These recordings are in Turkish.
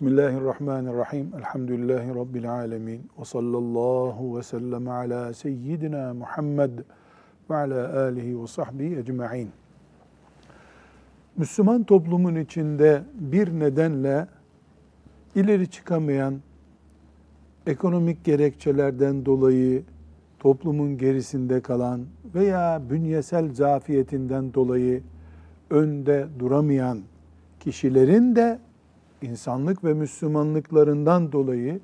Bismillahirrahmanirrahim. Elhamdülillahi Rabbil alemin. Ve sallallahu ve sellem ala seyyidina Muhammed ve ala alihi ve sahbihi ecma'in. Müslüman toplumun içinde bir nedenle ileri çıkamayan ekonomik gerekçelerden dolayı toplumun gerisinde kalan veya bünyesel zafiyetinden dolayı önde duramayan kişilerin de insanlık ve Müslümanlıklarından dolayı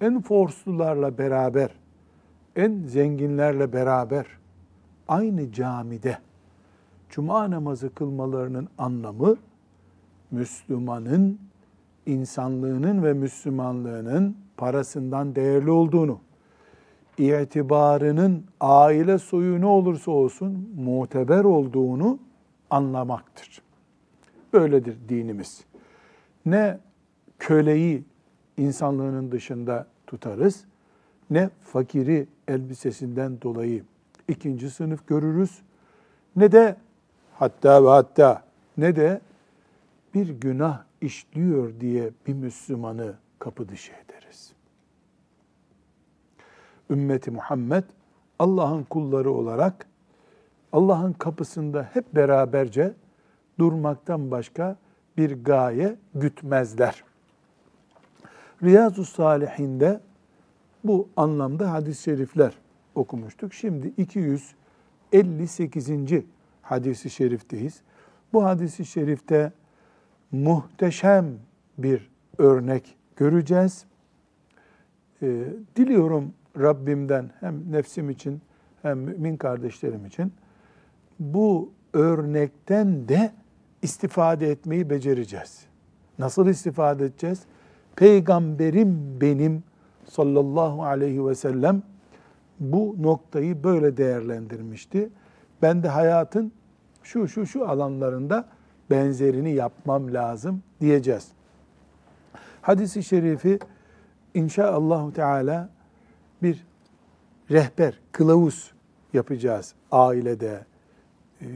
en forslularla beraber, en zenginlerle beraber aynı camide cuma namazı kılmalarının anlamı Müslümanın insanlığının ve Müslümanlığının parasından değerli olduğunu, itibarının aile soyu ne olursa olsun muteber olduğunu anlamaktır. Böyledir dinimiz ne köleyi insanlığının dışında tutarız, ne fakiri elbisesinden dolayı ikinci sınıf görürüz, ne de hatta ve hatta ne de bir günah işliyor diye bir Müslümanı kapı dışı ederiz. Ümmeti Muhammed Allah'ın kulları olarak Allah'ın kapısında hep beraberce durmaktan başka bir gaye gütmezler. Riyazu Salihinde bu anlamda hadis-i şerifler okumuştuk. Şimdi 258. hadisi şerifteyiz. Bu hadisi şerifte muhteşem bir örnek göreceğiz. Ee, diliyorum Rabbimden hem nefsim için hem mümin kardeşlerim için bu örnekten de istifade etmeyi becereceğiz. Nasıl istifade edeceğiz? Peygamberim benim sallallahu aleyhi ve sellem bu noktayı böyle değerlendirmişti. Ben de hayatın şu şu şu alanlarında benzerini yapmam lazım diyeceğiz. Hadis-i şerifi inşaallah Teala bir rehber, kılavuz yapacağız ailede, e,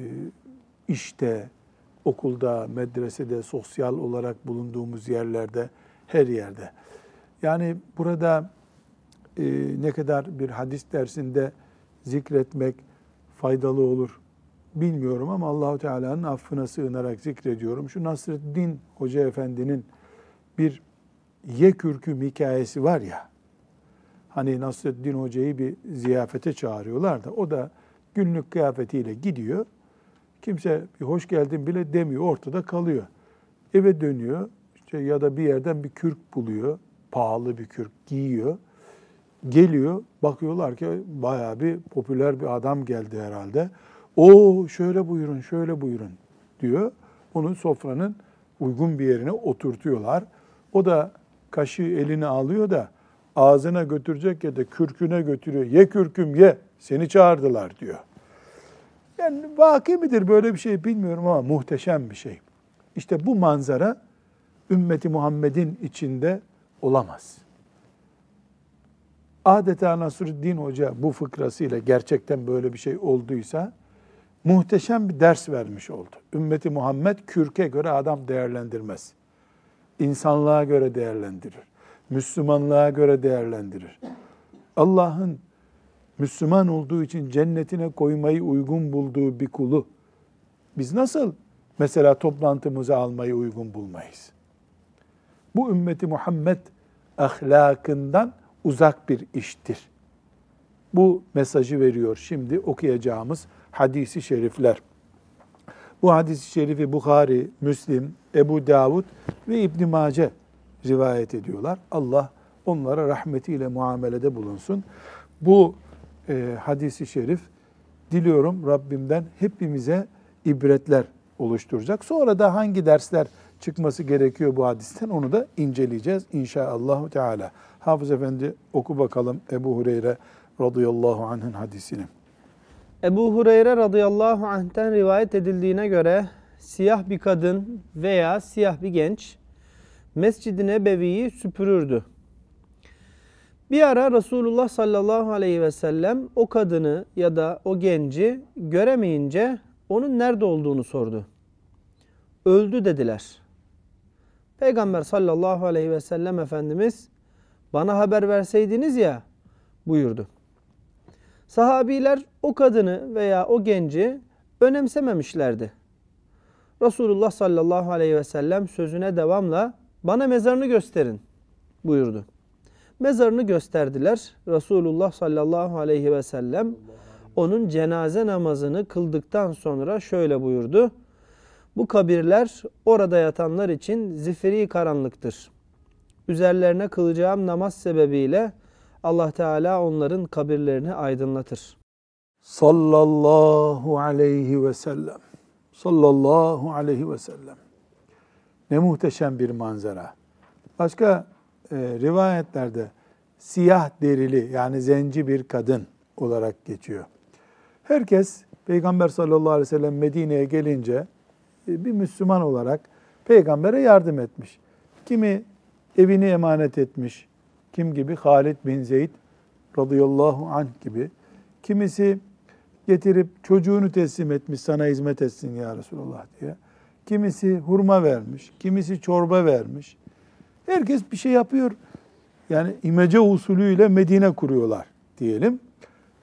işte, okulda, medresede, sosyal olarak bulunduğumuz yerlerde, her yerde. Yani burada e, ne kadar bir hadis dersinde zikretmek faydalı olur bilmiyorum ama Allahu Teala'nın affına sığınarak zikrediyorum. Şu Nasreddin Hoca Efendi'nin bir ye kürküm hikayesi var ya. Hani Nasreddin Hoca'yı bir ziyafete çağırıyorlar da o da günlük kıyafetiyle gidiyor. Kimse bir hoş geldin bile demiyor, ortada kalıyor. Eve dönüyor işte ya da bir yerden bir kürk buluyor, pahalı bir kürk giyiyor. Geliyor, bakıyorlar ki bayağı bir popüler bir adam geldi herhalde. O şöyle buyurun, şöyle buyurun diyor. Onu sofranın uygun bir yerine oturtuyorlar. O da kaşığı eline alıyor da ağzına götürecek ya da kürküne götürüyor. Ye kürküm ye, seni çağırdılar diyor. Yani vaki midir böyle bir şey bilmiyorum ama muhteşem bir şey. İşte bu manzara ümmeti Muhammed'in içinde olamaz. Adeta Nasruddin Hoca bu fıkrasıyla gerçekten böyle bir şey olduysa muhteşem bir ders vermiş oldu. Ümmeti Muhammed kürke göre adam değerlendirmez. İnsanlığa göre değerlendirir. Müslümanlığa göre değerlendirir. Allah'ın Müslüman olduğu için cennetine koymayı uygun bulduğu bir kulu biz nasıl mesela toplantımıza almayı uygun bulmayız? Bu ümmeti Muhammed ahlakından uzak bir iştir. Bu mesajı veriyor şimdi okuyacağımız hadisi şerifler. Bu hadisi şerifi Bukhari, Müslim, Ebu Davud ve İbn Mace rivayet ediyorlar. Allah onlara rahmetiyle muamelede bulunsun. Bu e, hadisi şerif diliyorum Rabbimden hepimize ibretler oluşturacak. Sonra da hangi dersler çıkması gerekiyor bu hadisten onu da inceleyeceğiz inşallah Teala. Hafız Efendi oku bakalım Ebu Hureyre radıyallahu anh'ın hadisini. Ebu Hureyre radıyallahu anh'ten rivayet edildiğine göre siyah bir kadın veya siyah bir genç Mescid-i Nebevi'yi süpürürdü. Bir ara Resulullah sallallahu aleyhi ve sellem o kadını ya da o genci göremeyince onun nerede olduğunu sordu. Öldü dediler. Peygamber sallallahu aleyhi ve sellem Efendimiz bana haber verseydiniz ya buyurdu. Sahabiler o kadını veya o genci önemsememişlerdi. Resulullah sallallahu aleyhi ve sellem sözüne devamla bana mezarını gösterin buyurdu. Mezarını gösterdiler. Resulullah sallallahu aleyhi ve sellem onun cenaze namazını kıldıktan sonra şöyle buyurdu. Bu kabirler orada yatanlar için zifiri karanlıktır. Üzerlerine kılacağım namaz sebebiyle Allah Teala onların kabirlerini aydınlatır. Sallallahu aleyhi ve sellem. Sallallahu aleyhi ve sellem. Ne muhteşem bir manzara. Başka e, rivayetlerde siyah derili yani zenci bir kadın olarak geçiyor. Herkes Peygamber sallallahu aleyhi ve sellem Medine'ye gelince e, bir Müslüman olarak peygambere yardım etmiş. Kimi evini emanet etmiş. Kim gibi? Halid bin Zeyd radıyallahu anh gibi. Kimisi getirip çocuğunu teslim etmiş sana hizmet etsin ya Resulallah diye. Kimisi hurma vermiş, kimisi çorba vermiş. Herkes bir şey yapıyor. Yani imece usulüyle Medine kuruyorlar diyelim.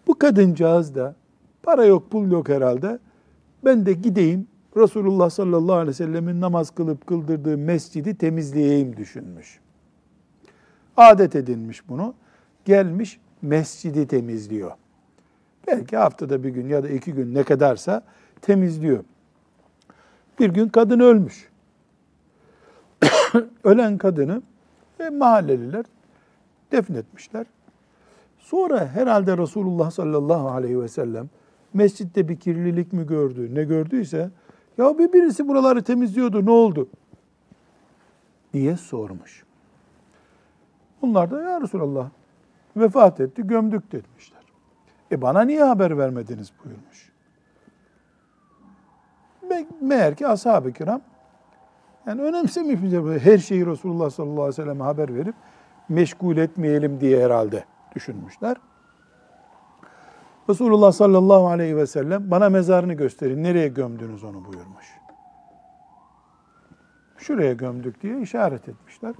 Bu kadıncağız da para yok pul yok herhalde. Ben de gideyim Resulullah sallallahu aleyhi ve sellemin namaz kılıp kıldırdığı mescidi temizleyeyim düşünmüş. Adet edinmiş bunu. Gelmiş mescidi temizliyor. Belki haftada bir gün ya da iki gün ne kadarsa temizliyor. Bir gün kadın ölmüş. Ölen kadını e, mahalleliler defnetmişler. Sonra herhalde Resulullah sallallahu aleyhi ve sellem mescitte bir kirlilik mi gördü, ne gördüyse ya bir birisi buraları temizliyordu ne oldu? diye sormuş. Bunlar da ya Resulallah vefat etti gömdük demişler. E bana niye haber vermediniz buyurmuş. Me- Meğer ki ashab-ı kiram yani önemsemiş her şeyi Resulullah sallallahu aleyhi ve selleme haber verip meşgul etmeyelim diye herhalde düşünmüşler. Resulullah sallallahu aleyhi ve sellem bana mezarını gösterin. Nereye gömdünüz onu buyurmuş. Şuraya gömdük diye işaret etmişler.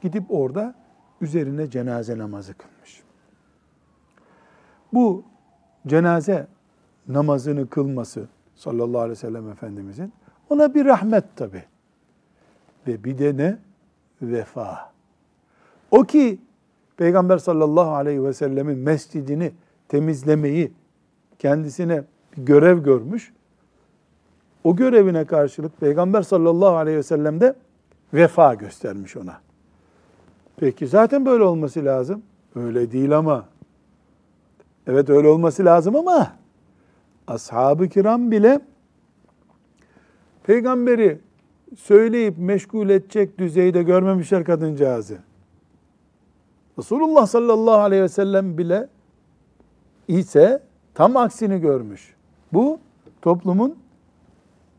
Gidip orada üzerine cenaze namazı kılmış. Bu cenaze namazını kılması sallallahu aleyhi ve sellem Efendimizin ona bir rahmet tabi. Ve bir de ne? Vefa. O ki Peygamber sallallahu aleyhi ve sellemin mescidini temizlemeyi kendisine bir görev görmüş. O görevine karşılık Peygamber sallallahu aleyhi ve sellem de vefa göstermiş ona. Peki zaten böyle olması lazım. Öyle değil ama. Evet öyle olması lazım ama ashab-ı kiram bile peygamberi söyleyip meşgul edecek düzeyde görmemişler kadıncağızı. Resulullah sallallahu aleyhi ve sellem bile ise tam aksini görmüş. Bu toplumun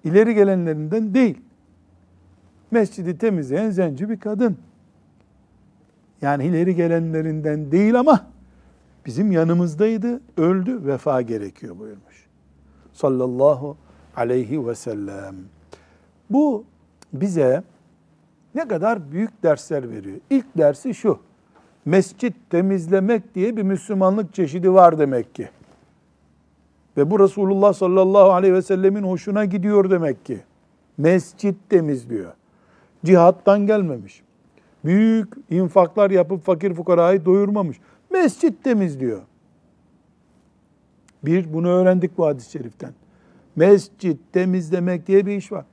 ileri gelenlerinden değil. Mescidi temizleyen zenci bir kadın. Yani ileri gelenlerinden değil ama bizim yanımızdaydı, öldü, vefa gerekiyor buyurmuş. Sallallahu aleyhi ve sellem. Bu bize ne kadar büyük dersler veriyor. İlk dersi şu. Mescit temizlemek diye bir Müslümanlık çeşidi var demek ki. Ve bu Resulullah sallallahu aleyhi ve sellemin hoşuna gidiyor demek ki. Mescit temizliyor. Cihattan gelmemiş. Büyük infaklar yapıp fakir fukarayı doyurmamış. Mescit temizliyor. Bir, bunu öğrendik bu hadis-i şeriften. Mescit temizlemek diye bir iş var.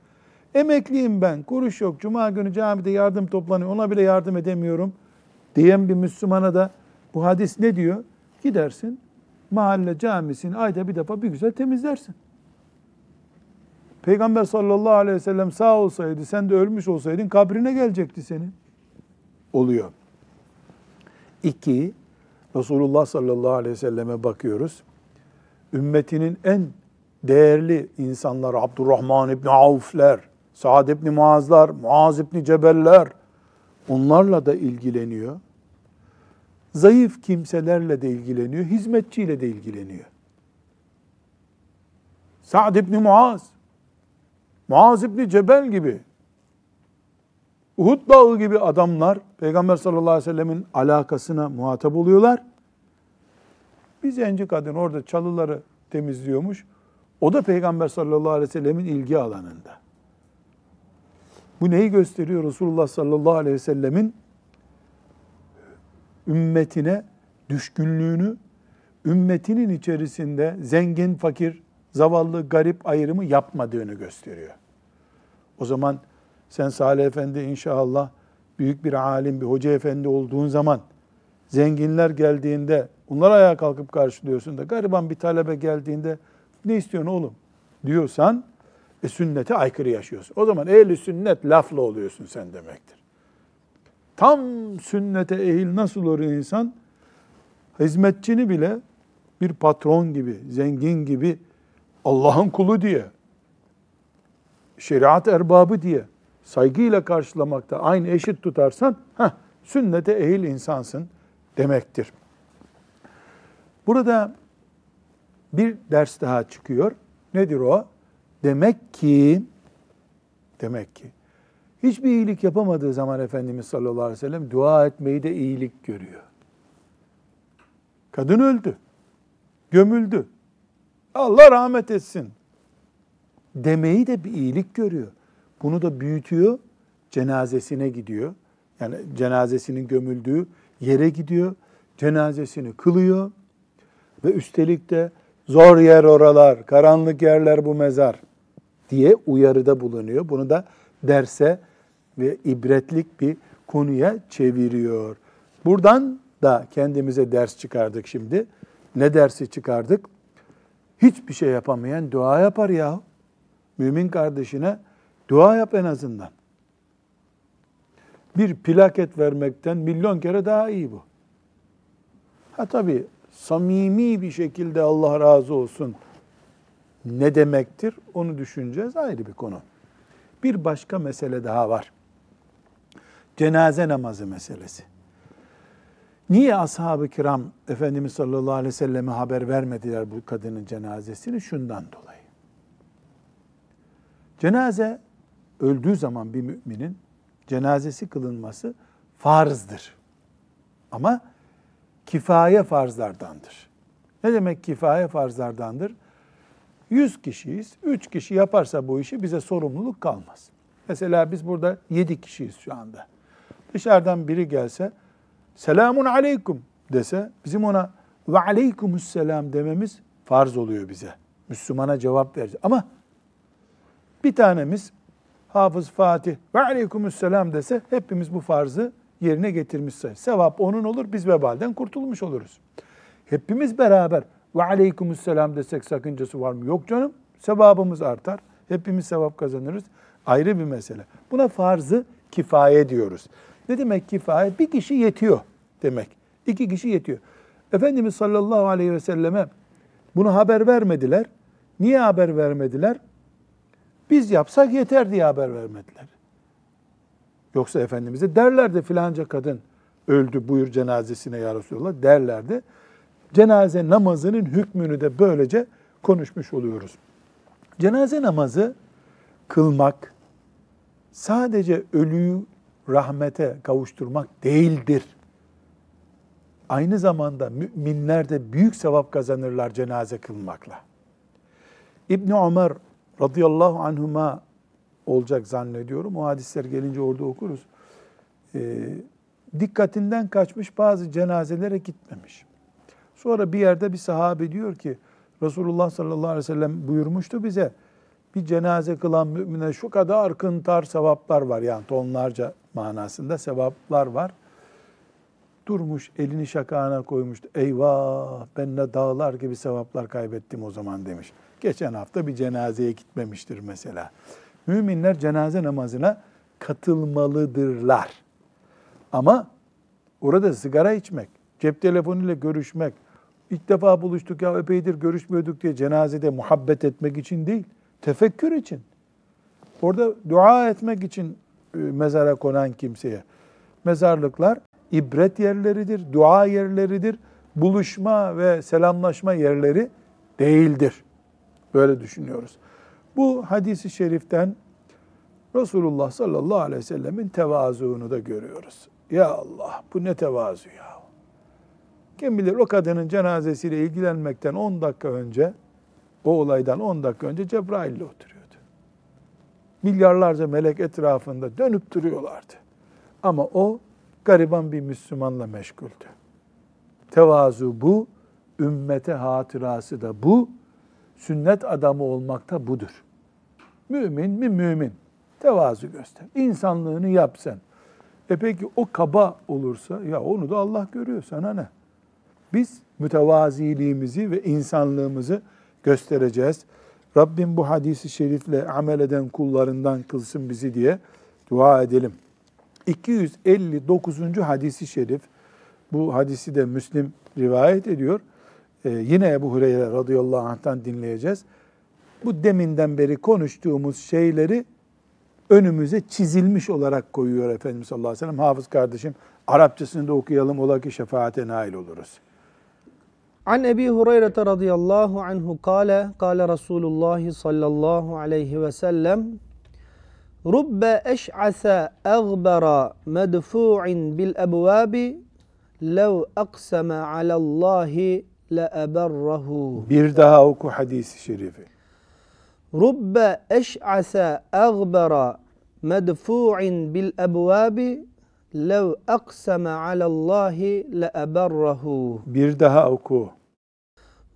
Emekliyim ben, kuruş yok, cuma günü camide yardım toplanıyor, ona bile yardım edemiyorum diyen bir Müslümana da bu hadis ne diyor? Gidersin, mahalle camisini ayda bir defa bir güzel temizlersin. Peygamber sallallahu aleyhi ve sellem sağ olsaydı, sen de ölmüş olsaydın kabrine gelecekti senin. Oluyor. İki, Resulullah sallallahu aleyhi ve selleme bakıyoruz. Ümmetinin en değerli insanlar, Abdurrahman İbni Avf'ler, Sa'd İbni Muazlar, Muaz İbni Cebeller, onlarla da ilgileniyor. Zayıf kimselerle de ilgileniyor, hizmetçiyle de ilgileniyor. Sa'd İbni Muaz, Muaz İbni Cebel gibi Uhud dağı gibi adamlar Peygamber sallallahu aleyhi ve sellemin alakasına muhatap oluyorlar. Bir zenci kadın orada çalıları temizliyormuş. O da Peygamber sallallahu aleyhi ve sellemin ilgi alanında. Bu neyi gösteriyor? Resulullah sallallahu aleyhi ve sellemin ümmetine düşkünlüğünü, ümmetinin içerisinde zengin, fakir, zavallı, garip ayrımı yapmadığını gösteriyor. O zaman sen Salih Efendi inşallah büyük bir alim, bir hoca efendi olduğun zaman zenginler geldiğinde onlara ayağa kalkıp karşılıyorsun da gariban bir talebe geldiğinde ne istiyorsun oğlum diyorsan sünnete aykırı yaşıyorsun. O zaman ehli sünnet lafla oluyorsun sen demektir. Tam sünnete ehil nasıl olur insan? Hizmetçini bile bir patron gibi, zengin gibi Allah'ın kulu diye, şeriat erbabı diye saygıyla karşılamakta aynı eşit tutarsan, heh, sünnete ehil insansın demektir. Burada bir ders daha çıkıyor. Nedir o? Demek ki demek ki hiçbir iyilik yapamadığı zaman Efendimiz sallallahu aleyhi ve sellem dua etmeyi de iyilik görüyor. Kadın öldü. Gömüldü. Allah rahmet etsin. Demeyi de bir iyilik görüyor. Bunu da büyütüyor. Cenazesine gidiyor. Yani cenazesinin gömüldüğü yere gidiyor. Cenazesini kılıyor. Ve üstelik de zor yer oralar, karanlık yerler bu mezar diye uyarıda bulunuyor. Bunu da derse ve ibretlik bir konuya çeviriyor. Buradan da kendimize ders çıkardık şimdi. Ne dersi çıkardık? Hiçbir şey yapamayan dua yapar ya. Mümin kardeşine dua yap en azından. Bir plaket vermekten milyon kere daha iyi bu. Ha tabii samimi bir şekilde Allah razı olsun ne demektir onu düşüneceğiz ayrı bir konu. Bir başka mesele daha var. Cenaze namazı meselesi. Niye ashab-ı kiram Efendimiz sallallahu aleyhi ve selleme haber vermediler bu kadının cenazesini? Şundan dolayı. Cenaze öldüğü zaman bir müminin cenazesi kılınması farzdır. Ama kifaye farzlardandır. Ne demek kifaye farzlardandır? 100 kişiyiz, 3 kişi yaparsa bu işi bize sorumluluk kalmaz. Mesela biz burada 7 kişiyiz şu anda. Dışarıdan biri gelse, selamun aleyküm dese, bizim ona ve aleykümüsselam dememiz farz oluyor bize. Müslümana cevap vereceğiz. Ama bir tanemiz Hafız Fatih ve aleykümüsselam dese hepimiz bu farzı yerine getirmişse sevap onun olur biz vebalden kurtulmuş oluruz. Hepimiz beraber ve aleykümselam desek sakıncası var mı? Yok canım. Sevabımız artar. Hepimiz sevap kazanırız. Ayrı bir mesele. Buna farzı kifaye diyoruz. Ne demek kifaye? Bir kişi yetiyor demek. İki kişi yetiyor. Efendimiz sallallahu aleyhi ve selleme bunu haber vermediler. Niye haber vermediler? Biz yapsak yeter diye haber vermediler. Yoksa Efendimiz'e derlerdi filanca kadın öldü buyur cenazesine ya Resulallah derlerdi. Cenaze namazının hükmünü de böylece konuşmuş oluyoruz. Cenaze namazı kılmak sadece ölüyü rahmete kavuşturmak değildir. Aynı zamanda müminler de büyük sevap kazanırlar cenaze kılmakla. İbni Ömer radıyallahu anhuma olacak zannediyorum. O hadisler gelince orada okuruz. E, dikkatinden kaçmış bazı cenazelere gitmemiş. Sonra bir yerde bir sahabe diyor ki Resulullah sallallahu aleyhi ve sellem buyurmuştu bize bir cenaze kılan mümine şu kadar kıntar sevaplar var. Yani tonlarca manasında sevaplar var. Durmuş elini şakağına koymuştu. Eyvah ben ne dağlar gibi sevaplar kaybettim o zaman demiş. Geçen hafta bir cenazeye gitmemiştir mesela. Müminler cenaze namazına katılmalıdırlar. Ama orada sigara içmek, cep telefonuyla görüşmek, ilk defa buluştuk ya epeydir görüşmüyorduk diye cenazede muhabbet etmek için değil, tefekkür için. Orada dua etmek için e, mezara konan kimseye. Mezarlıklar ibret yerleridir, dua yerleridir, buluşma ve selamlaşma yerleri değildir. Böyle düşünüyoruz. Bu hadisi şeriften Resulullah sallallahu aleyhi ve sellemin tevazuunu da görüyoruz. Ya Allah bu ne tevazu ya. Kim bilir o kadının cenazesiyle ilgilenmekten 10 dakika önce, o olaydan 10 dakika önce Cebrail ile oturuyordu. Milyarlarca melek etrafında dönüp duruyorlardı. Ama o gariban bir Müslümanla meşguldü. Tevazu bu, ümmete hatırası da bu, sünnet adamı olmak da budur. Mümin mi mümin? Tevazu göster. İnsanlığını yap sen. E peki o kaba olursa ya onu da Allah görüyor sana ne? Biz mütevaziliğimizi ve insanlığımızı göstereceğiz. Rabbim bu hadisi şerifle amel eden kullarından kılsın bizi diye dua edelim. 259. hadisi şerif. Bu hadisi de Müslim rivayet ediyor. Ee, yine Ebu Hureyre radıyallahu anh'tan dinleyeceğiz. Bu deminden beri konuştuğumuz şeyleri önümüze çizilmiş olarak koyuyor Efendimiz sallallahu aleyhi ve sellem. Hafız kardeşim Arapçasını da okuyalım ola ki şefaate nail oluruz. An Ebi Hureyre radıyallahu anhu kâle, kâle Resulullah sallallahu aleyhi ve sellem, Rubbe eş'ase eğbera medfu'in bil ebvâbi lev akseme alallahi le eberrahu. Bir daha oku hadisi şerifi. Rubbe eş'ase eğbera medfu'in bil ebvâbi lev akseme alallahi le eberrahu. Bir daha oku.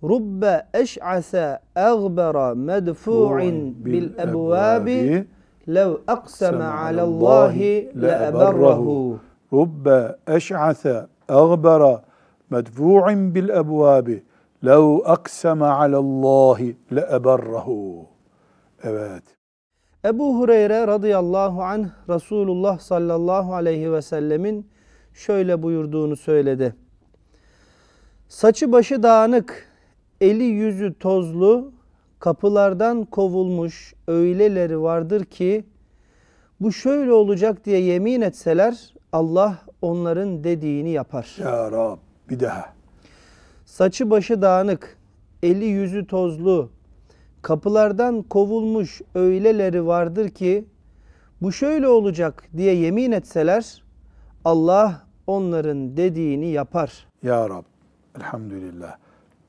Rubbe eş'ase eğbera medfu'in bil ebvâbi lev akseme alallahi le eberrahu. Rubbe eş'ase eğbera medfu'in bil ebvâbi lev akseme alallahi le eberrahu. Evet. Ebu Hureyre radıyallahu anh Resulullah sallallahu aleyhi ve sellemin şöyle buyurduğunu söyledi. Saçı başı dağınık, eli yüzü tozlu, kapılardan kovulmuş öyleleri vardır ki bu şöyle olacak diye yemin etseler Allah onların dediğini yapar. Ya Rab bir daha. Saçı başı dağınık, eli yüzü tozlu, kapılardan kovulmuş öyleleri vardır ki bu şöyle olacak diye yemin etseler Allah onların dediğini yapar. Ya Rab elhamdülillah.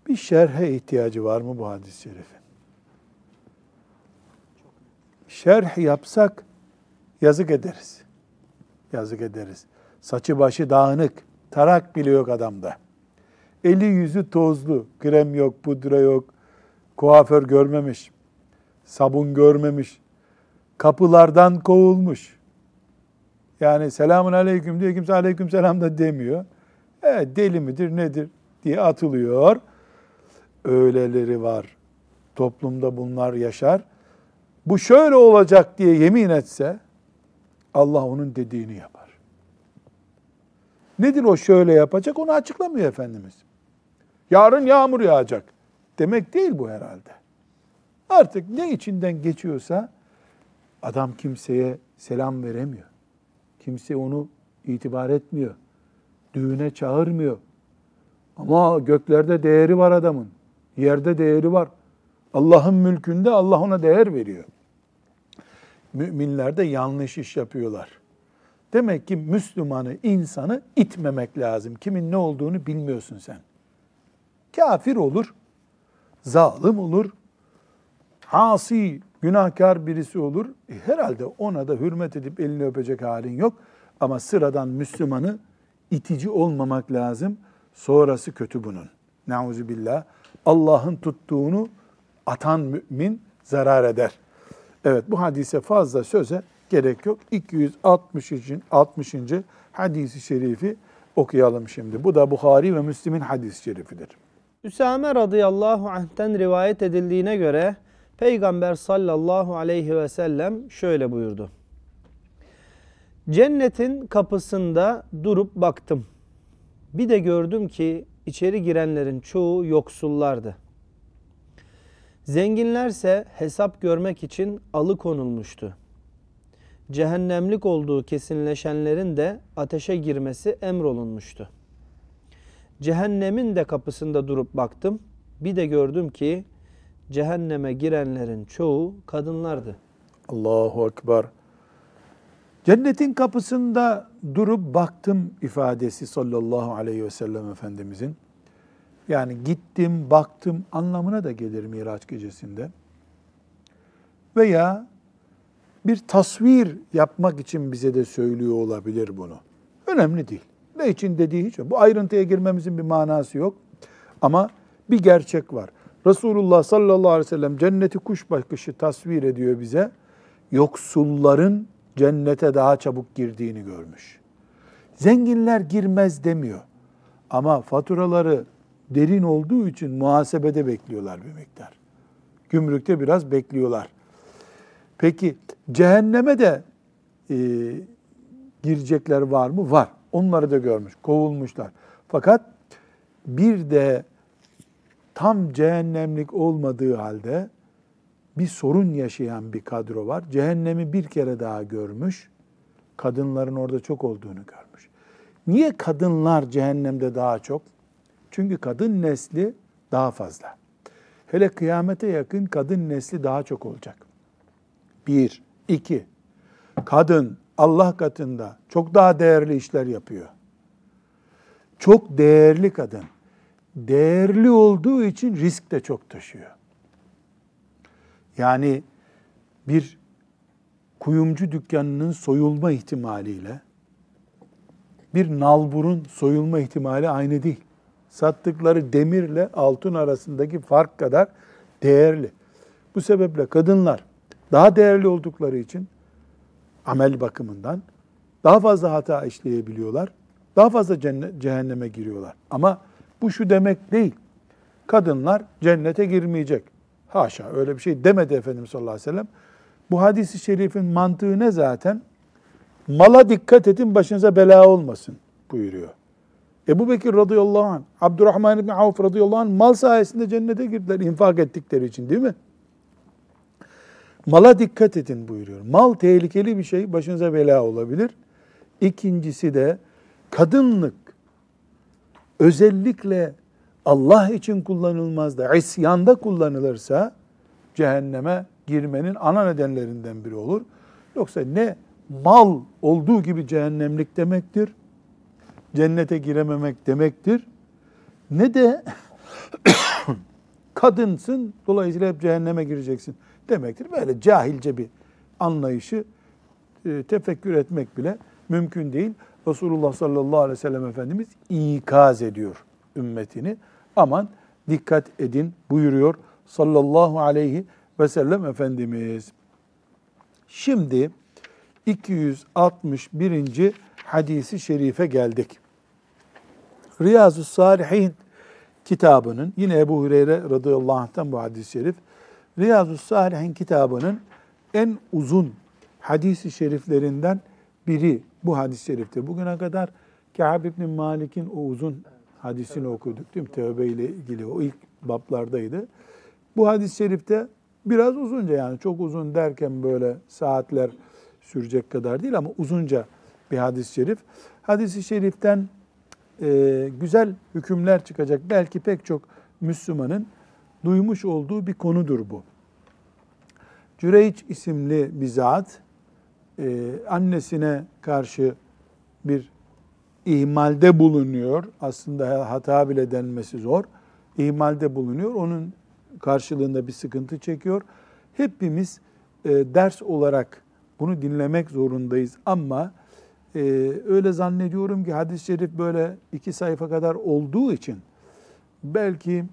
Bir şerhe ihtiyacı var mı bu hadis-i şerifin? Şerh yapsak yazık ederiz. Yazık ederiz. Saçı başı dağınık, tarak bile yok adamda. Eli yüzü tozlu, krem yok, pudra yok, kuaför görmemiş, sabun görmemiş, kapılardan kovulmuş. Yani selamun aleyküm diyor, kimse aleyküm selam da demiyor. Evet deli midir nedir diye atılıyor. Öyleleri var. Toplumda bunlar yaşar. Bu şöyle olacak diye yemin etse Allah onun dediğini yapar. Nedir o şöyle yapacak onu açıklamıyor Efendimiz. Yarın yağmur yağacak demek değil bu herhalde. Artık ne içinden geçiyorsa adam kimseye selam veremiyor. Kimse onu itibar etmiyor. Düğüne çağırmıyor. Ama göklerde değeri var adamın. Yerde değeri var. Allah'ın mülkünde Allah ona değer veriyor. Müminler de yanlış iş yapıyorlar. Demek ki Müslümanı, insanı itmemek lazım. Kimin ne olduğunu bilmiyorsun sen. Kafir olur, zalim olur, asi, günahkar birisi olur. E herhalde ona da hürmet edip elini öpecek halin yok. Ama sıradan Müslümanı itici olmamak lazım. Sonrası kötü bunun. Nauzu billah. Allah'ın tuttuğunu atan mümin zarar eder. Evet bu hadise fazla söze gerek yok. 260. 60. hadisi şerifi okuyalım şimdi. Bu da Bukhari ve Müslim'in hadis-i şerifidir. Üsame radıyallahu anh'ten rivayet edildiğine göre Peygamber sallallahu aleyhi ve sellem şöyle buyurdu. Cennetin kapısında durup baktım. Bir de gördüm ki içeri girenlerin çoğu yoksullardı. Zenginlerse hesap görmek için alıkonulmuştu. Cehennemlik olduğu kesinleşenlerin de ateşe girmesi emrolunmuştu. Cehennemin de kapısında durup baktım. Bir de gördüm ki cehenneme girenlerin çoğu kadınlardı. Allahu Ekber. Cennetin kapısında durup baktım ifadesi sallallahu aleyhi ve sellem Efendimizin. Yani gittim, baktım anlamına da gelir Miraç gecesinde. Veya bir tasvir yapmak için bize de söylüyor olabilir bunu. Önemli değil. Ne için dediği hiç yok. Bu ayrıntıya girmemizin bir manası yok. Ama bir gerçek var. Resulullah sallallahu aleyhi ve sellem cenneti kuş bakışı tasvir ediyor bize. Yoksulların cennete daha çabuk girdiğini görmüş. Zenginler girmez demiyor. Ama faturaları derin olduğu için muhasebede bekliyorlar bir miktar. Gümrükte biraz bekliyorlar. Peki cehenneme de e, girecekler var mı? Var. Onları da görmüş, kovulmuşlar. Fakat bir de tam cehennemlik olmadığı halde bir sorun yaşayan bir kadro var. Cehennemi bir kere daha görmüş. Kadınların orada çok olduğunu görmüş. Niye kadınlar cehennemde daha çok? Çünkü kadın nesli daha fazla. Hele kıyamete yakın kadın nesli daha çok olacak. Bir, iki, kadın Allah katında çok daha değerli işler yapıyor. Çok değerli kadın. Değerli olduğu için risk de çok taşıyor. Yani bir kuyumcu dükkanının soyulma ihtimaliyle bir nalburun soyulma ihtimali aynı değil. Sattıkları demirle altın arasındaki fark kadar değerli. Bu sebeple kadınlar daha değerli oldukları için amel bakımından daha fazla hata işleyebiliyorlar. Daha fazla cehenneme giriyorlar. Ama bu şu demek değil. Kadınlar cennete girmeyecek. Haşa öyle bir şey demedi Efendimiz sallallahu aleyhi ve sellem. Bu hadisi şerifin mantığı ne zaten? Mala dikkat edin başınıza bela olmasın buyuruyor. Ebu Bekir radıyallahu anh, Abdurrahman ibn Avf radıyallahu anh mal sayesinde cennete girdiler infak ettikleri için değil mi? Mala dikkat edin buyuruyor. Mal tehlikeli bir şey, başınıza bela olabilir. İkincisi de kadınlık özellikle Allah için kullanılmaz da isyanda kullanılırsa cehenneme girmenin ana nedenlerinden biri olur. Yoksa ne mal olduğu gibi cehennemlik demektir, cennete girememek demektir, ne de kadınsın dolayısıyla hep cehenneme gireceksin demektir. Böyle cahilce bir anlayışı e, tefekkür etmek bile mümkün değil. Resulullah sallallahu aleyhi ve sellem Efendimiz ikaz ediyor ümmetini. Aman dikkat edin buyuruyor sallallahu aleyhi ve sellem Efendimiz. Şimdi 261. hadisi şerife geldik. Riyazu Salihin kitabının yine Ebu Hureyre radıyallahu anh'tan bu hadis-i şerif Riyazu Salihin kitabının en uzun hadisi şeriflerinden biri bu hadis-i şerifte. Bugüne kadar Kâb ibn Malik'in o uzun hadisini okuduk değil mi? Tevbe ile ilgili o ilk bablardaydı. Bu hadis-i şerifte biraz uzunca yani çok uzun derken böyle saatler sürecek kadar değil ama uzunca bir hadis-i şerif. Hadis-i şeriften e, güzel hükümler çıkacak. Belki pek çok Müslümanın duymuş olduğu bir konudur bu. Cüreyç isimli bir zat e, annesine karşı bir ihmalde bulunuyor. Aslında hata bile denmesi zor. İhmalde bulunuyor. Onun karşılığında bir sıkıntı çekiyor. Hepimiz e, ders olarak bunu dinlemek zorundayız ama e, öyle zannediyorum ki hadis-i şerif böyle iki sayfa kadar olduğu için belki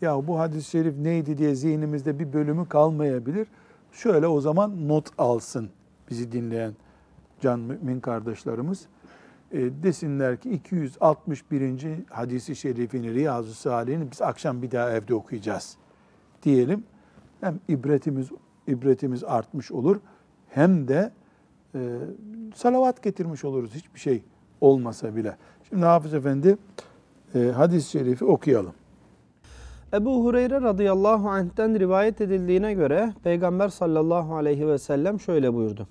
ya bu hadis-i şerif neydi diye zihnimizde bir bölümü kalmayabilir. Şöyle o zaman not alsın bizi dinleyen can mümin kardeşlerimiz. E, desinler ki 261. hadisi şerifini Riyazu Salih'ini biz akşam bir daha evde okuyacağız diyelim. Hem ibretimiz ibretimiz artmış olur hem de e, salavat getirmiş oluruz hiçbir şey olmasa bile. Şimdi Hafız Efendi e, hadis-i şerifi okuyalım. Ebu Hureyre radıyallahu anh'ten rivayet edildiğine göre Peygamber sallallahu aleyhi ve sellem şöyle buyurdu.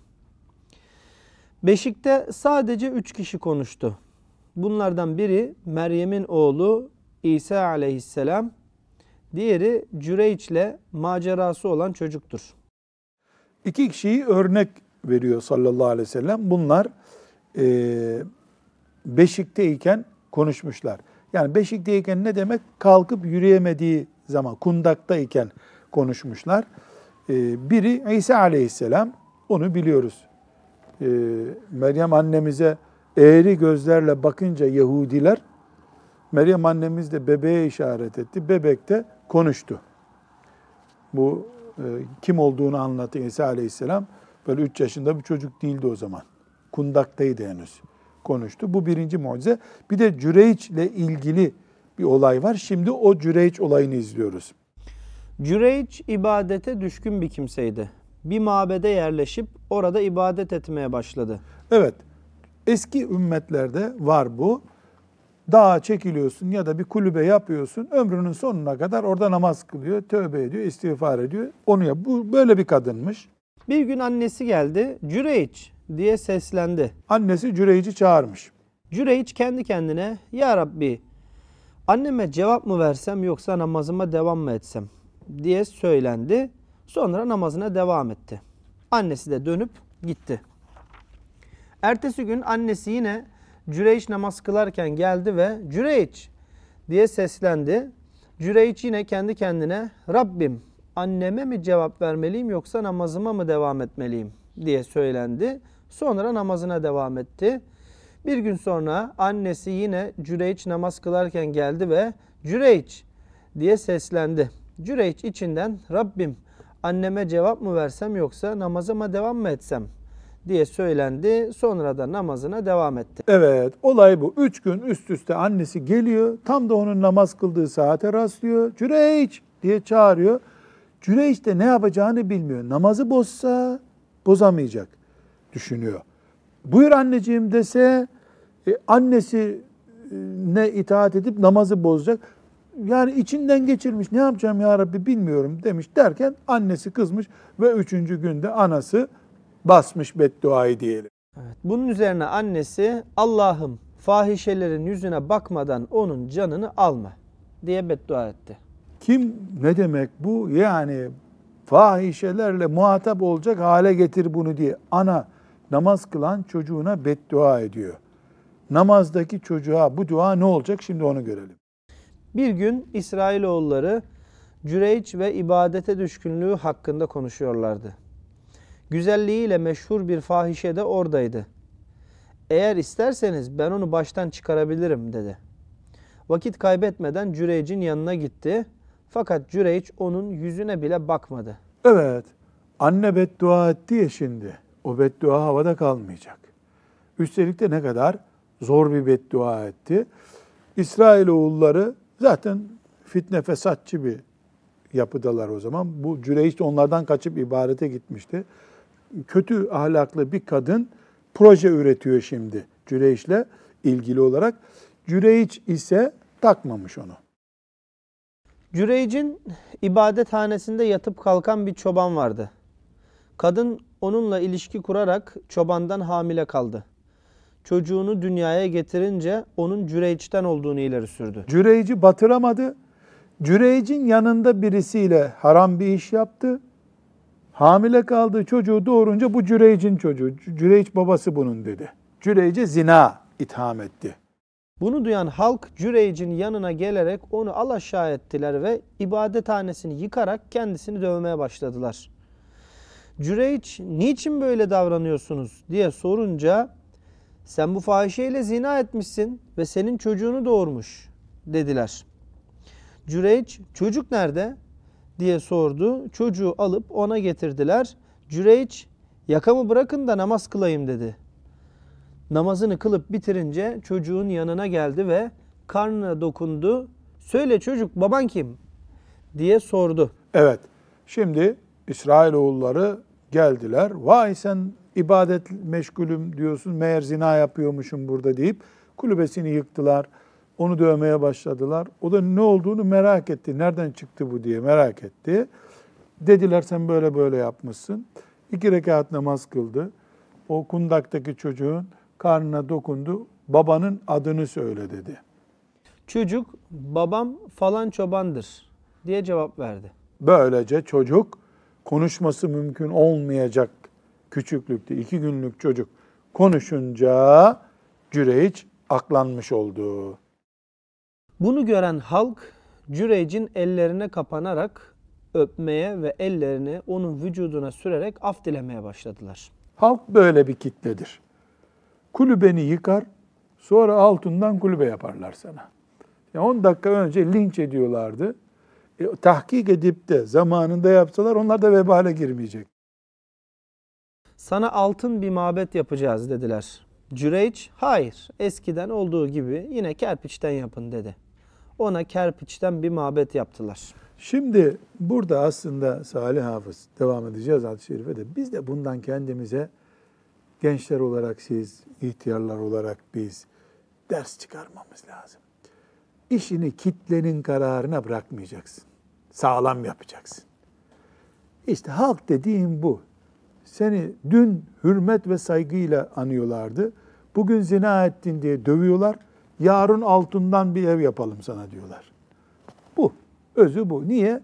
Beşikte sadece üç kişi konuştu. Bunlardan biri Meryem'in oğlu İsa aleyhisselam, diğeri Cüreyç'le macerası olan çocuktur. İki kişiyi örnek veriyor sallallahu aleyhi ve sellem. Bunlar e, beşikteyken konuşmuşlar. Yani beşikteyken ne demek? Kalkıp yürüyemediği zaman, kundaktayken konuşmuşlar. E, biri İsa aleyhisselam, onu biliyoruz. E, Meryem annemize eğri gözlerle bakınca Yahudiler, Meryem annemiz de bebeğe işaret etti. Bebek de konuştu. Bu e, kim olduğunu anlattı İsa aleyhisselam. Böyle 3 yaşında bir çocuk değildi o zaman. Kundaktaydı henüz. Konuştu. Bu birinci mucize. Bir de Cüreyç ile ilgili bir olay var. Şimdi o Cüreyç olayını izliyoruz. Cüreyç ibadete düşkün bir kimseydi. Bir mabede yerleşip orada ibadet etmeye başladı. Evet, eski ümmetlerde var bu. Dağa çekiliyorsun ya da bir kulübe yapıyorsun. Ömrünün sonuna kadar orada namaz kılıyor, tövbe ediyor, istiğfar ediyor. Onu yap. Bu böyle bir kadınmış. Bir gün annesi geldi. Cüreyç diye seslendi. Annesi Cüreyç'i çağırmış. Cüreyç kendi kendine Ya Rabbi anneme cevap mı versem yoksa namazıma devam mı etsem diye söylendi. Sonra namazına devam etti. Annesi de dönüp gitti. Ertesi gün annesi yine Cüreyç namaz kılarken geldi ve Cüreyç diye seslendi. Cüreyç yine kendi kendine Rabbim anneme mi cevap vermeliyim yoksa namazıma mı devam etmeliyim diye söylendi. Sonra namazına devam etti. Bir gün sonra annesi yine Cüreyç namaz kılarken geldi ve Cüreyç diye seslendi. Cüreyç içinden Rabbim anneme cevap mı versem yoksa namazıma devam mı etsem diye söylendi. Sonra da namazına devam etti. Evet, olay bu. Üç gün üst üste annesi geliyor. Tam da onun namaz kıldığı saate rastlıyor. Cüreyç diye çağırıyor. Cüreyç de ne yapacağını bilmiyor. Namazı bozsa bozamayacak düşünüyor. Buyur anneciğim dese e, annesi e, ne itaat edip namazı bozacak. Yani içinden geçirmiş ne yapacağım ya Rabbi bilmiyorum demiş derken annesi kızmış ve üçüncü günde anası basmış bedduayı diyelim. Evet. Bunun üzerine annesi Allah'ım fahişelerin yüzüne bakmadan onun canını alma diye beddua etti. Kim ne demek bu? Yani fahişelerle muhatap olacak hale getir bunu diye. Ana namaz kılan çocuğuna beddua ediyor. Namazdaki çocuğa bu dua ne olacak? Şimdi onu görelim. Bir gün İsrailoğulları Cüreyç ve ibadete düşkünlüğü hakkında konuşuyorlardı. Güzelliğiyle meşhur bir fahişe de oradaydı. Eğer isterseniz ben onu baştan çıkarabilirim dedi. Vakit kaybetmeden Cüreyç'in yanına gitti. Fakat Cüreyç onun yüzüne bile bakmadı. Evet, anne beddua etti ya şimdi. O beddua havada kalmayacak. Üstelik de ne kadar zor bir beddua etti. İsrailoğulları zaten fitne fesatçı bir yapıdalar o zaman. Bu Cüreyç de onlardan kaçıp ibadete gitmişti. Kötü ahlaklı bir kadın proje üretiyor şimdi Cüreyç'le ilgili olarak. Cüreyç ise takmamış onu. Cüreyc'in ibadethanesinde yatıp kalkan bir çoban vardı. Kadın onunla ilişki kurarak çobandan hamile kaldı. Çocuğunu dünyaya getirince onun Cüreyç'ten olduğunu ileri sürdü. Cüreyc'i batıramadı. Cüreyc'in yanında birisiyle haram bir iş yaptı. Hamile kaldığı çocuğu doğurunca bu Cüreyc'in çocuğu. Cüreyc babası bunun dedi. Cüreyc'e zina itham etti. Bunu duyan halk Cüreyc'in yanına gelerek onu alaşağı ettiler ve ibadethanesini yıkarak kendisini dövmeye başladılar. Cüreyç niçin böyle davranıyorsunuz diye sorunca sen bu fahişeyle zina etmişsin ve senin çocuğunu doğurmuş dediler. Cüreyç çocuk nerede diye sordu. Çocuğu alıp ona getirdiler. Cüreyç yakamı bırakın da namaz kılayım dedi. Namazını kılıp bitirince çocuğun yanına geldi ve karnına dokundu. Söyle çocuk baban kim? diye sordu. Evet. Şimdi İsrailoğulları geldiler. Vay sen ibadet meşgulüm diyorsun. Meğer zina yapıyormuşum burada deyip kulübesini yıktılar. Onu dövmeye başladılar. O da ne olduğunu merak etti. Nereden çıktı bu diye merak etti. Dediler sen böyle böyle yapmışsın. İki rekat namaz kıldı. O kundaktaki çocuğun karnına dokundu. Babanın adını söyle dedi. Çocuk babam falan çobandır diye cevap verdi. Böylece çocuk konuşması mümkün olmayacak küçüklükte iki günlük çocuk konuşunca Cüreyç aklanmış oldu. Bunu gören halk Cüreyc'in ellerine kapanarak öpmeye ve ellerini onun vücuduna sürerek af dilemeye başladılar. Halk böyle bir kitledir. Kulübeni yıkar, sonra altından kulübe yaparlar sana. Yani 10 dakika önce linç ediyorlardı. E, tahkik edip de zamanında yapsalar onlar da vebale girmeyecek. Sana altın bir mabet yapacağız dediler. Cüreyç hayır eskiden olduğu gibi yine kerpiçten yapın dedi. Ona kerpiçten bir mabet yaptılar. Şimdi burada aslında Salih Hafız devam edeceğiz hadis-i şerife de biz de bundan kendimize gençler olarak siz, ihtiyarlar olarak biz ders çıkarmamız lazım. İşini kitlenin kararına bırakmayacaksın. Sağlam yapacaksın. İşte halk dediğim bu. Seni dün hürmet ve saygıyla anıyorlardı. Bugün zina ettin diye dövüyorlar. Yarın altından bir ev yapalım sana diyorlar. Bu. Özü bu. Niye?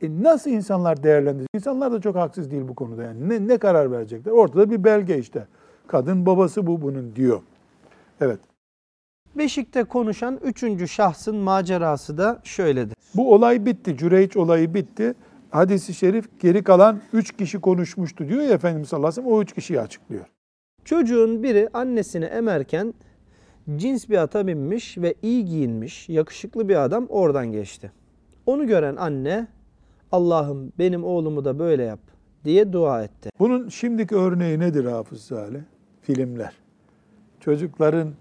E nasıl insanlar değerlendirecek? İnsanlar da çok haksız değil bu konuda. Yani ne, ne karar verecekler? Ortada bir belge işte. Kadın babası bu bunun diyor. Evet. Beşik'te konuşan üçüncü şahsın macerası da şöyledir. Bu olay bitti. Cüreyç olayı bitti. Hadis-i şerif geri kalan üç kişi konuşmuştu diyor ya Efendimiz sallallahu aleyhi ve sellem. O üç kişiyi açıklıyor. Çocuğun biri annesini emerken cins bir ata binmiş ve iyi giyinmiş, yakışıklı bir adam oradan geçti. Onu gören anne Allah'ım benim oğlumu da böyle yap diye dua etti. Bunun şimdiki örneği nedir Hafız Salih? Filmler. Çocukların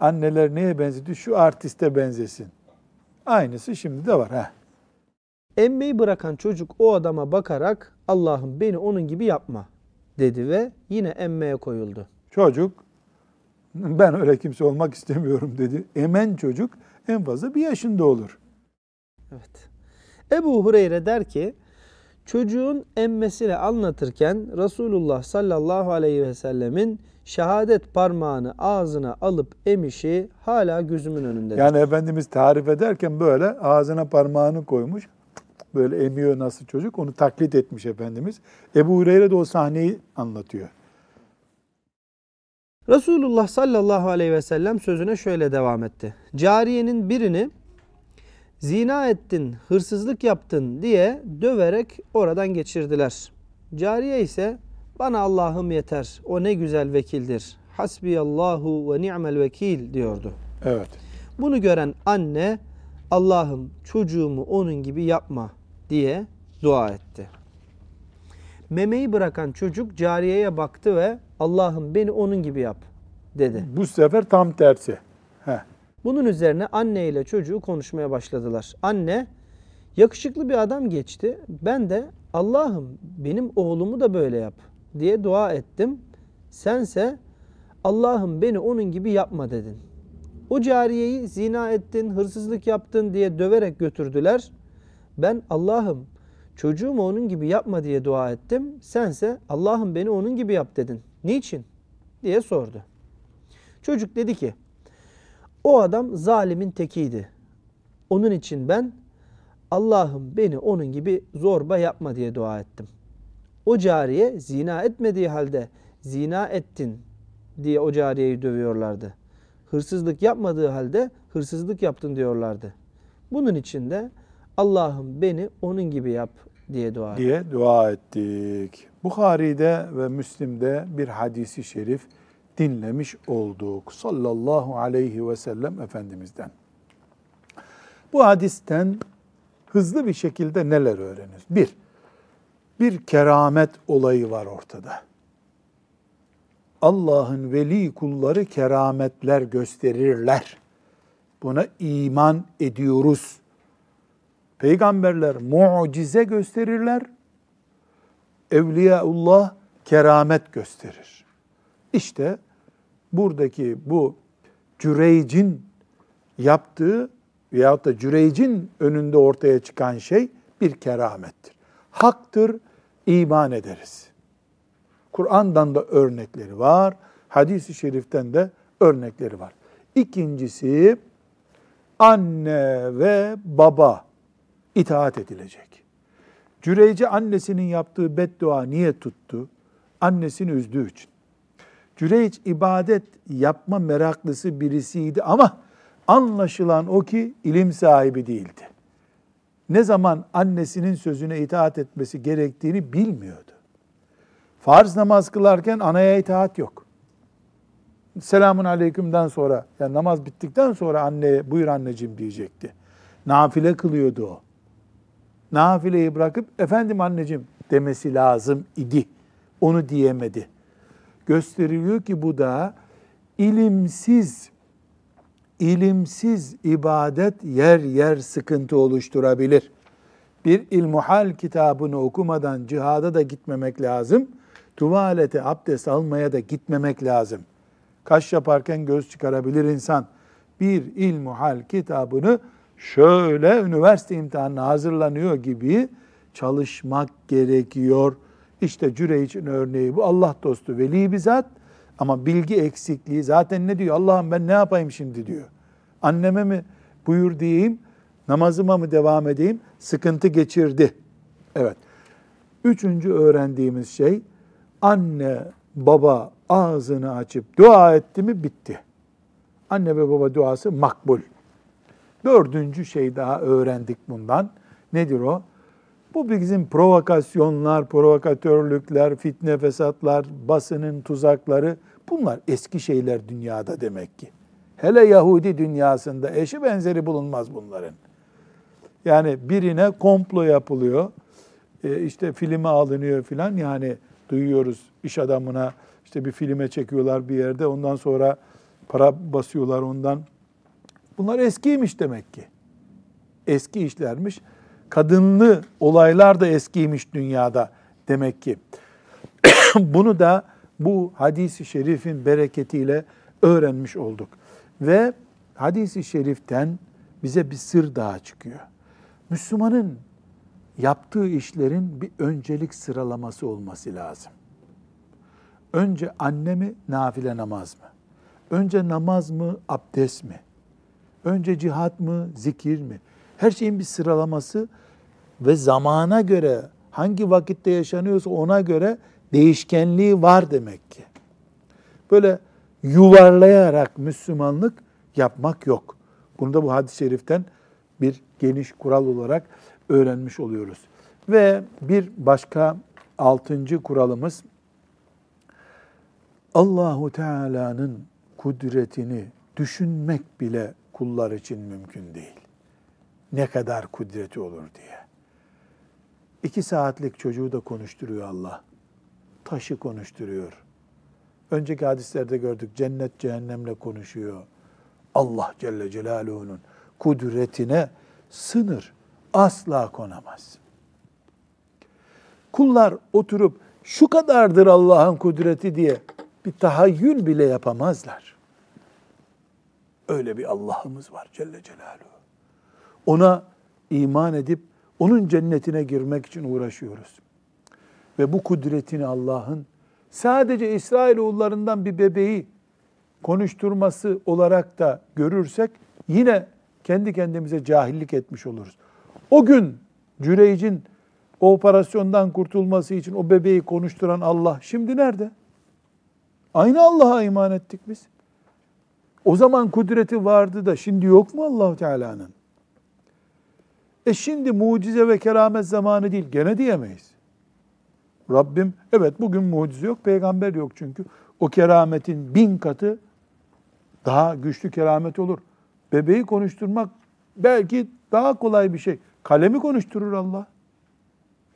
anneler neye benzedi? Şu artiste benzesin. Aynısı şimdi de var. Heh. Emmeyi bırakan çocuk o adama bakarak Allah'ım beni onun gibi yapma dedi ve yine emmeye koyuldu. Çocuk ben öyle kimse olmak istemiyorum dedi. Emen çocuk en fazla bir yaşında olur. Evet. Ebu Hureyre der ki çocuğun emmesini anlatırken Resulullah sallallahu aleyhi ve sellemin şehadet parmağını ağzına alıp emişi hala gözümün önünde. Yani Efendimiz tarif ederken böyle ağzına parmağını koymuş. Böyle emiyor nasıl çocuk onu taklit etmiş Efendimiz. Ebu Hureyre de o sahneyi anlatıyor. Resulullah sallallahu aleyhi ve sellem sözüne şöyle devam etti. Cariyenin birini zina ettin, hırsızlık yaptın diye döverek oradan geçirdiler. Cariye ise bana Allah'ım yeter, o ne güzel vekildir. Hasbiyallahu ve ni'mel vekil diyordu. Evet. Bunu gören anne Allah'ım çocuğumu onun gibi yapma diye dua etti. Memeyi bırakan çocuk cariyeye baktı ve Allah'ım beni onun gibi yap dedi. Bu sefer tam tersi. Heh. Bunun üzerine anne ile çocuğu konuşmaya başladılar. Anne yakışıklı bir adam geçti. Ben de Allah'ım benim oğlumu da böyle yap diye dua ettim. Sense Allah'ım beni onun gibi yapma dedin. O cariyeyi zina ettin, hırsızlık yaptın diye döverek götürdüler. Ben Allah'ım çocuğumu onun gibi yapma diye dua ettim. Sense Allah'ım beni onun gibi yap dedin. Niçin? diye sordu. Çocuk dedi ki o adam zalimin tekiydi. Onun için ben Allah'ım beni onun gibi zorba yapma diye dua ettim. O cariye zina etmediği halde zina ettin diye o cariyeyi dövüyorlardı. Hırsızlık yapmadığı halde hırsızlık yaptın diyorlardı. Bunun için de Allah'ım beni onun gibi yap diye dua ettim. diye dua ettik. Bukhari'de ve Müslim'de bir hadisi şerif dinlemiş olduk. Sallallahu aleyhi ve sellem Efendimiz'den. Bu hadisten hızlı bir şekilde neler öğreniyoruz? Bir, bir keramet olayı var ortada. Allah'ın veli kulları kerametler gösterirler. Buna iman ediyoruz. Peygamberler mucize gösterirler. Evliyaullah keramet gösterir. İşte buradaki bu Cüreyc'in yaptığı veyahut da Cüreyc'in önünde ortaya çıkan şey bir keramettir. Haktır, iman ederiz. Kur'an'dan da örnekleri var, hadis-i şeriften de örnekleri var. İkincisi anne ve baba itaat edilecek. Cüreyce annesinin yaptığı beddua niye tuttu? annesini üzdüğü için. Cüreyç ibadet yapma meraklısı birisiydi ama anlaşılan o ki ilim sahibi değildi. Ne zaman annesinin sözüne itaat etmesi gerektiğini bilmiyordu. Farz namaz kılarken anaya itaat yok. Selamun aleykümden sonra, yani namaz bittikten sonra anneye buyur anneciğim diyecekti. Nafile kılıyordu o. Nafileyi bırakıp efendim anneciğim demesi lazım idi. Onu diyemedi. Gösteriliyor ki bu da ilimsiz ilimsiz ibadet yer yer sıkıntı oluşturabilir. Bir ilmuhal kitabını okumadan cihada da gitmemek lazım. Tuvalete abdest almaya da gitmemek lazım. Kaş yaparken göz çıkarabilir insan. Bir ilmuhal kitabını şöyle üniversite imtihanına hazırlanıyor gibi çalışmak gerekiyor. İşte Cüreyç'in örneği bu. Allah dostu veli bizzat ama bilgi eksikliği zaten ne diyor? Allah'ım ben ne yapayım şimdi diyor. Anneme mi buyur diyeyim, namazıma mı devam edeyim? Sıkıntı geçirdi. Evet. Üçüncü öğrendiğimiz şey anne baba ağzını açıp dua etti mi bitti. Anne ve baba duası makbul. Dördüncü şey daha öğrendik bundan. Nedir o? Bu bizim provokasyonlar, provokatörlükler, fitne fesatlar, basının tuzakları bunlar eski şeyler dünyada demek ki. Hele Yahudi dünyasında eşi benzeri bulunmaz bunların. Yani birine komplo yapılıyor, e, işte filme alınıyor filan yani duyuyoruz iş adamına işte bir filme çekiyorlar bir yerde ondan sonra para basıyorlar ondan. Bunlar eskiymiş demek ki. Eski işlermiş. Kadınlı olaylar da eskiymiş dünyada demek ki. Bunu da bu hadisi şerifin bereketiyle öğrenmiş olduk. Ve hadisi şeriften bize bir sır daha çıkıyor. Müslümanın yaptığı işlerin bir öncelik sıralaması olması lazım. Önce anne mi, nafile namaz mı? Önce namaz mı, abdest mi? Önce cihat mı, zikir mi? Her şeyin bir sıralaması ve zamana göre hangi vakitte yaşanıyorsa ona göre değişkenliği var demek ki. Böyle yuvarlayarak Müslümanlık yapmak yok. Bunu da bu hadis-i şeriften bir geniş kural olarak öğrenmiş oluyoruz. Ve bir başka altıncı kuralımız Allahu Teala'nın kudretini düşünmek bile kullar için mümkün değil. Ne kadar kudreti olur diye. İki saatlik çocuğu da konuşturuyor Allah. Taşı konuşturuyor. Önceki hadislerde gördük cennet cehennemle konuşuyor. Allah Celle Celaluhu'nun kudretine sınır asla konamaz. Kullar oturup şu kadardır Allah'ın kudreti diye bir tahayyül bile yapamazlar. Öyle bir Allah'ımız var Celle Celaluhu. Ona iman edip onun cennetine girmek için uğraşıyoruz. Ve bu kudretini Allah'ın sadece İsrailoğullarından bir bebeği konuşturması olarak da görürsek yine kendi kendimize cahillik etmiş oluruz. O gün Cüreyc'in o operasyondan kurtulması için o bebeği konuşturan Allah şimdi nerede? Aynı Allah'a iman ettik biz. O zaman kudreti vardı da şimdi yok mu Allahu Teala'nın? E şimdi mucize ve keramet zamanı değil. Gene diyemeyiz. Rabbim evet bugün mucize yok, peygamber yok çünkü. O kerametin bin katı daha güçlü keramet olur. Bebeği konuşturmak belki daha kolay bir şey. Kalemi konuşturur Allah.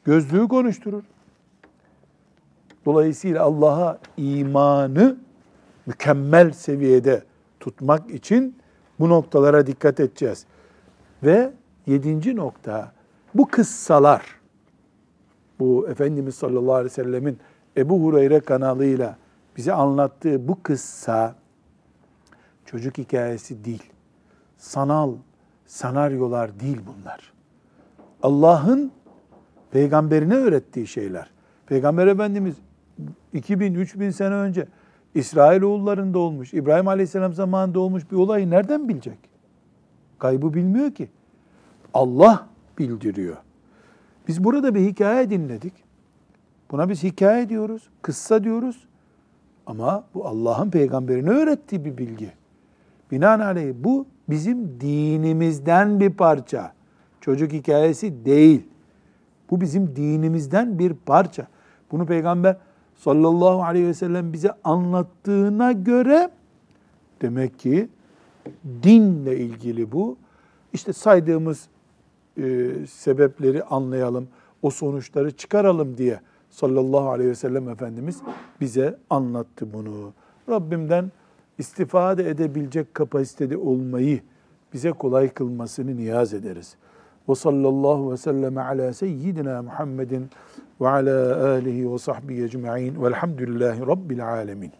Gözlüğü konuşturur. Dolayısıyla Allah'a imanı mükemmel seviyede tutmak için bu noktalara dikkat edeceğiz. Ve yedinci nokta, bu kıssalar, bu Efendimiz sallallahu aleyhi ve sellemin Ebu Hureyre kanalıyla bize anlattığı bu kıssa çocuk hikayesi değil. Sanal senaryolar değil bunlar. Allah'ın peygamberine öğrettiği şeyler. Peygamber Efendimiz 2000-3000 sene önce İsrailoğullarında olmuş, İbrahim Aleyhisselam zamanında olmuş bir olayı nereden bilecek? Kaybı bilmiyor ki. Allah bildiriyor. Biz burada bir hikaye dinledik. Buna biz hikaye diyoruz, kıssa diyoruz. Ama bu Allah'ın peygamberine öğrettiği bir bilgi. Binaenaleyh bu bizim dinimizden bir parça. Çocuk hikayesi değil. Bu bizim dinimizden bir parça. Bunu peygamber sallallahu aleyhi ve sellem bize anlattığına göre demek ki dinle ilgili bu. İşte saydığımız e, sebepleri anlayalım, o sonuçları çıkaralım diye sallallahu aleyhi ve sellem Efendimiz bize anlattı bunu. Rabbimden istifade edebilecek kapasitede olmayı bize kolay kılmasını niyaz ederiz. Ve sallallahu ve sellem ala seyyidina Muhammedin ve ala alihi ve sahbihi ecma'in velhamdülillahi rabbil alemin.